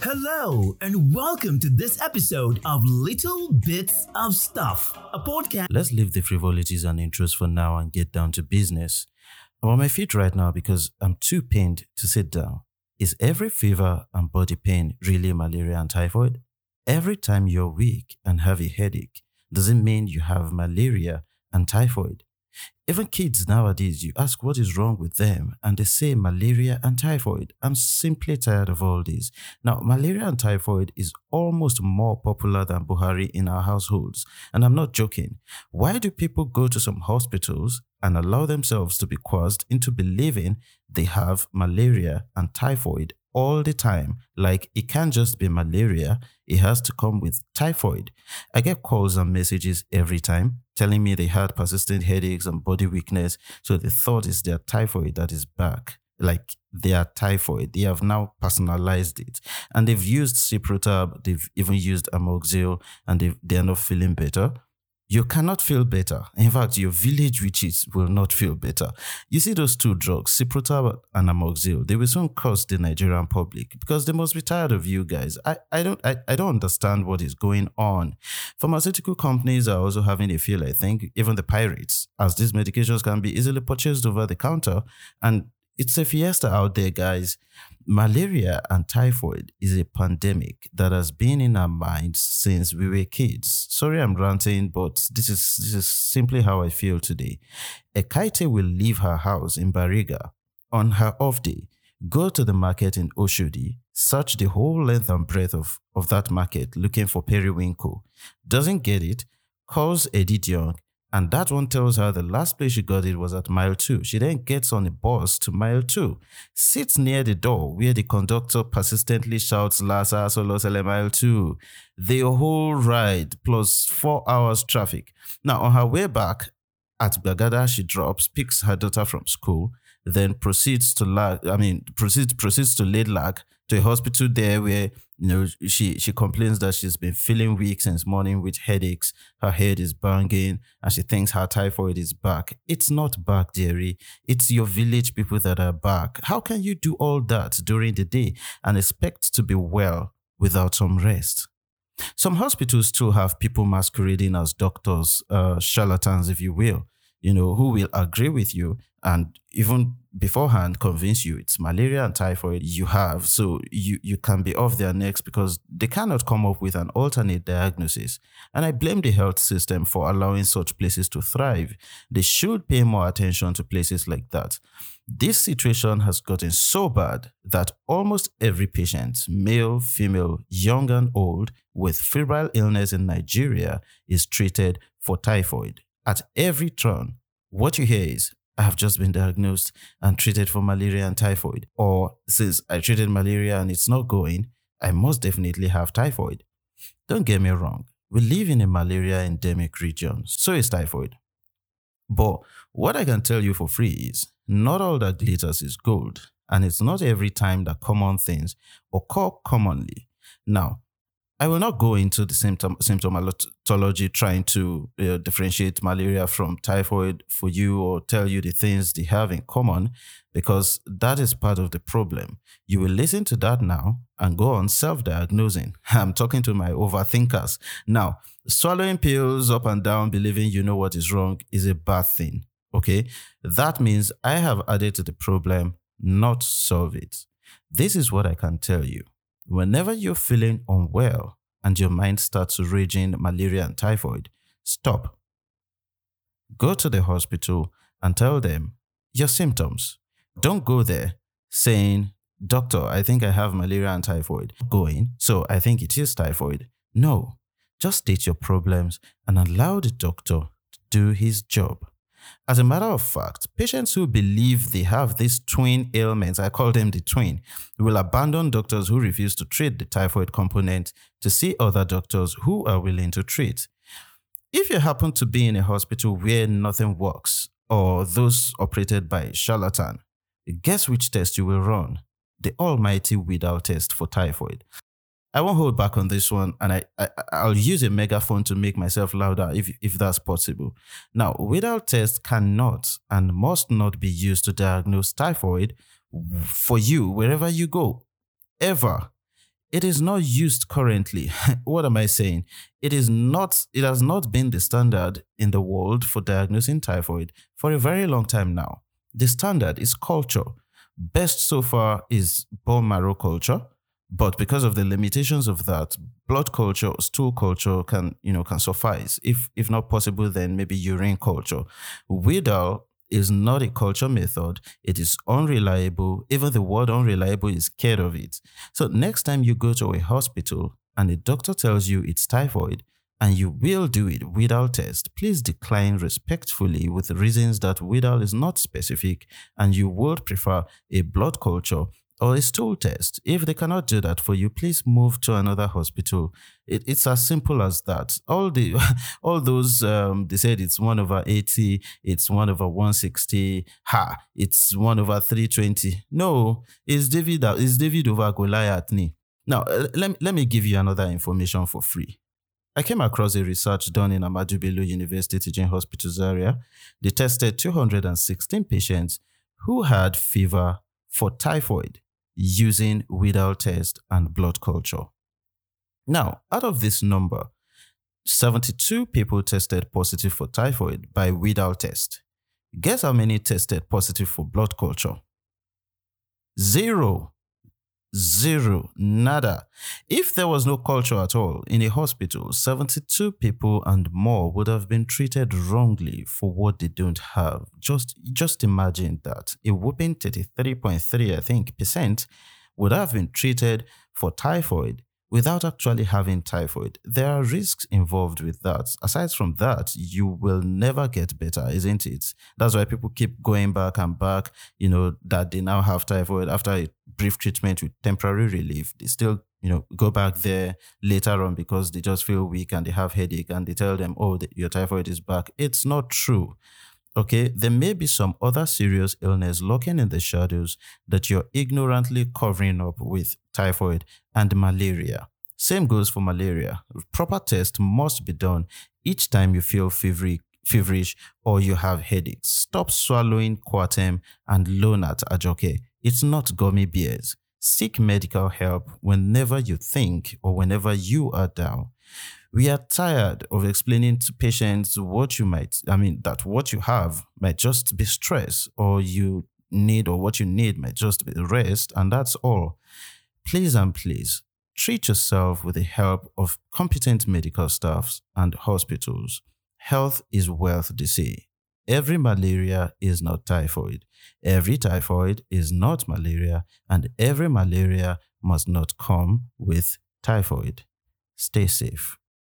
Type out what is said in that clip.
Hello, and welcome to this episode of Little Bits of Stuff, a podcast. Let's leave the frivolities and intros for now and get down to business. I'm on my feet right now because I'm too pained to sit down. Is every fever and body pain really malaria and typhoid? Every time you're weak and have a headache, does it mean you have malaria and typhoid? Even kids nowadays, you ask what is wrong with them, and they say malaria and typhoid. I'm simply tired of all this. Now, malaria and typhoid is almost more popular than Buhari in our households, and I'm not joking. Why do people go to some hospitals and allow themselves to be coerced into believing they have malaria and typhoid all the time. Like it can't just be malaria, it has to come with typhoid. I get calls and messages every time telling me they had persistent headaches and body weakness. So the thought is their typhoid that is back. Like their typhoid. They have now personalized it. And they've used Ciprotab, they've even used Amoxil, and they they're not feeling better you cannot feel better. In fact, your village witches will not feel better. You see those two drugs, Ciprotab and Amoxil, they will soon cost the Nigerian public because they must be tired of you guys. I, I don't I, I don't understand what is going on. Pharmaceutical companies are also having a feel, I think, even the pirates, as these medications can be easily purchased over the counter. And it's a fiesta out there, guys. Malaria and typhoid is a pandemic that has been in our minds since we were kids. Sorry I'm ranting, but this is this is simply how I feel today. Ekaite will leave her house in Bariga on her off day, go to the market in Oshodi, search the whole length and breadth of, of that market looking for periwinkle, doesn't get it, calls Edith Young, and that one tells her the last place she got it was at mile two. She then gets on a bus to mile two, sits near the door where the conductor persistently shouts Lhasa Solo Sele mile two. The whole ride plus four hours traffic. Now on her way back at Gbagada, she drops, picks her daughter from school, then proceeds to lag, I mean proceeds proceeds to Laid Lag to a hospital there where you know she she complains that she's been feeling weak since morning with headaches. Her head is banging. And she thinks her typhoid is back. It's not back jerry it's your village people that are back. How can you do all that during the day and expect to be well without some rest? Some hospitals too have people masquerading as doctors uh, charlatans if you will you know who will agree with you and even beforehand convince you it's malaria and typhoid you have. So you you can be off their necks because they cannot come up with an alternate diagnosis. And i blame the health system for allowing such places to thrive. They should pay more attention to places like that. This situation has gotten so bad that almost every patient male female young and old with febrile illness in nigeria is treated for typhoid at every turn what you hear is I have just been diagnosed and treated for malaria and typhoid. Or since I treated malaria and it's not going, I must definitely have typhoid. Don't get me wrong, we live in a malaria endemic region, so is typhoid. But what I can tell you for free is not all that glitters is gold, and it's not every time that common things occur commonly. Now, I will not go into the symptom symptomatology trying to uh, differentiate malaria from typhoid for you or tell you the things they have in common because that is part of the problem. You will listen to that now and go on self-diagnosing. I'm talking to my overthinkers. Now, swallowing pills up and down believing you know what is wrong is a bad thing. Okay? That means I have added to the problem, not solve it. This is what I can tell you Whenever you're feeling unwell and your mind starts raging malaria and typhoid, stop. Go to the hospital and tell them your symptoms. Don't go there saying, Doctor, I think I have malaria and typhoid. Going, so I think it is typhoid. No, just state your problems and allow the doctor to do his job. As a matter of fact, patients who believe they have these twin ailments, I call them the twin, will abandon doctors who refuse to treat the typhoid component to see other doctors who are willing to treat. If you happen to be in a hospital where nothing works, or those operated by charlatan, guess which test you will run? The almighty Widal test for typhoid. I won't hold back on this one, and I, I I'll use a megaphone to make myself louder if if that's possible. Now, Widal test cannot and must not be used to diagnose typhoid for you wherever you go, ever. it is not used currently. what am I saying? It is not, it has not been the standard in the world for diagnosing typhoid for a very long time now. The standard is culture. Best so far is bone marrow culture, but because of the limitations of that, blood culture, stool culture can, you know, can suffice. If if not possible, then maybe urine culture. Widal is not a culture method. It is unreliable. Even the word unreliable is scared of it. So next time you go to a hospital and a doctor tells you it's typhoid and you will do it Widal test, please decline respectfully with reasons that Widal is not specific and you would prefer a blood culture or a stool test. If they cannot do that for you, please move to another hospital. It, it's as simple as that. All the all those um, they said it's one over eighty, it's one over one sixty. Ha! It's one over three twenty. No, it's David. It's David over Goliath. Now uh, let let me give you another information for free. I came across a research done in Ahmadu Bello University Teaching Hospitals area. They tested 216 patients who had fever for typhoid using Widal test and blood culture. Now, out of this number, 72 people tested positive for typhoid by Widal test. Guess how many tested positive for blood culture? Zero. Zero, nada. If there was no culture at all in a hospital, 72 people and more would have been treated wrongly for what they don't have. Just, just imagine that. A whooping 33.3, I think, percent would have been treated for typhoid without actually having typhoid. There are risks involved with that. Aside from that, you will never get better, isn't it? That's why people keep going back and back, you know, that they now have typhoid after a brief treatment with temporary relief. They still, you know, go back there later on because they just feel weak and they have headache and they tell them, oh, your typhoid is back. It's not true. Okay, there may be some other serious illness lurking in the shadows that you're ignorantly covering up with typhoid and malaria. Same goes for malaria. Proper test must be done each time you feel feverish, feverish or you have headaches. Stop swallowing Coartem and Lonart Ajoke. It's not gummy bears. Seek medical help whenever you think or whenever you are down. We are tired of explaining to patients what you might, I mean, that what you have might just be stress or you need or what you need might just be rest, and that's all. Please and please treat yourself with the help of competent medical staffs and hospitals. Health is wealth, they say. Every malaria is not typhoid. Every typhoid is not malaria, and every malaria must not come with typhoid. Stay safe.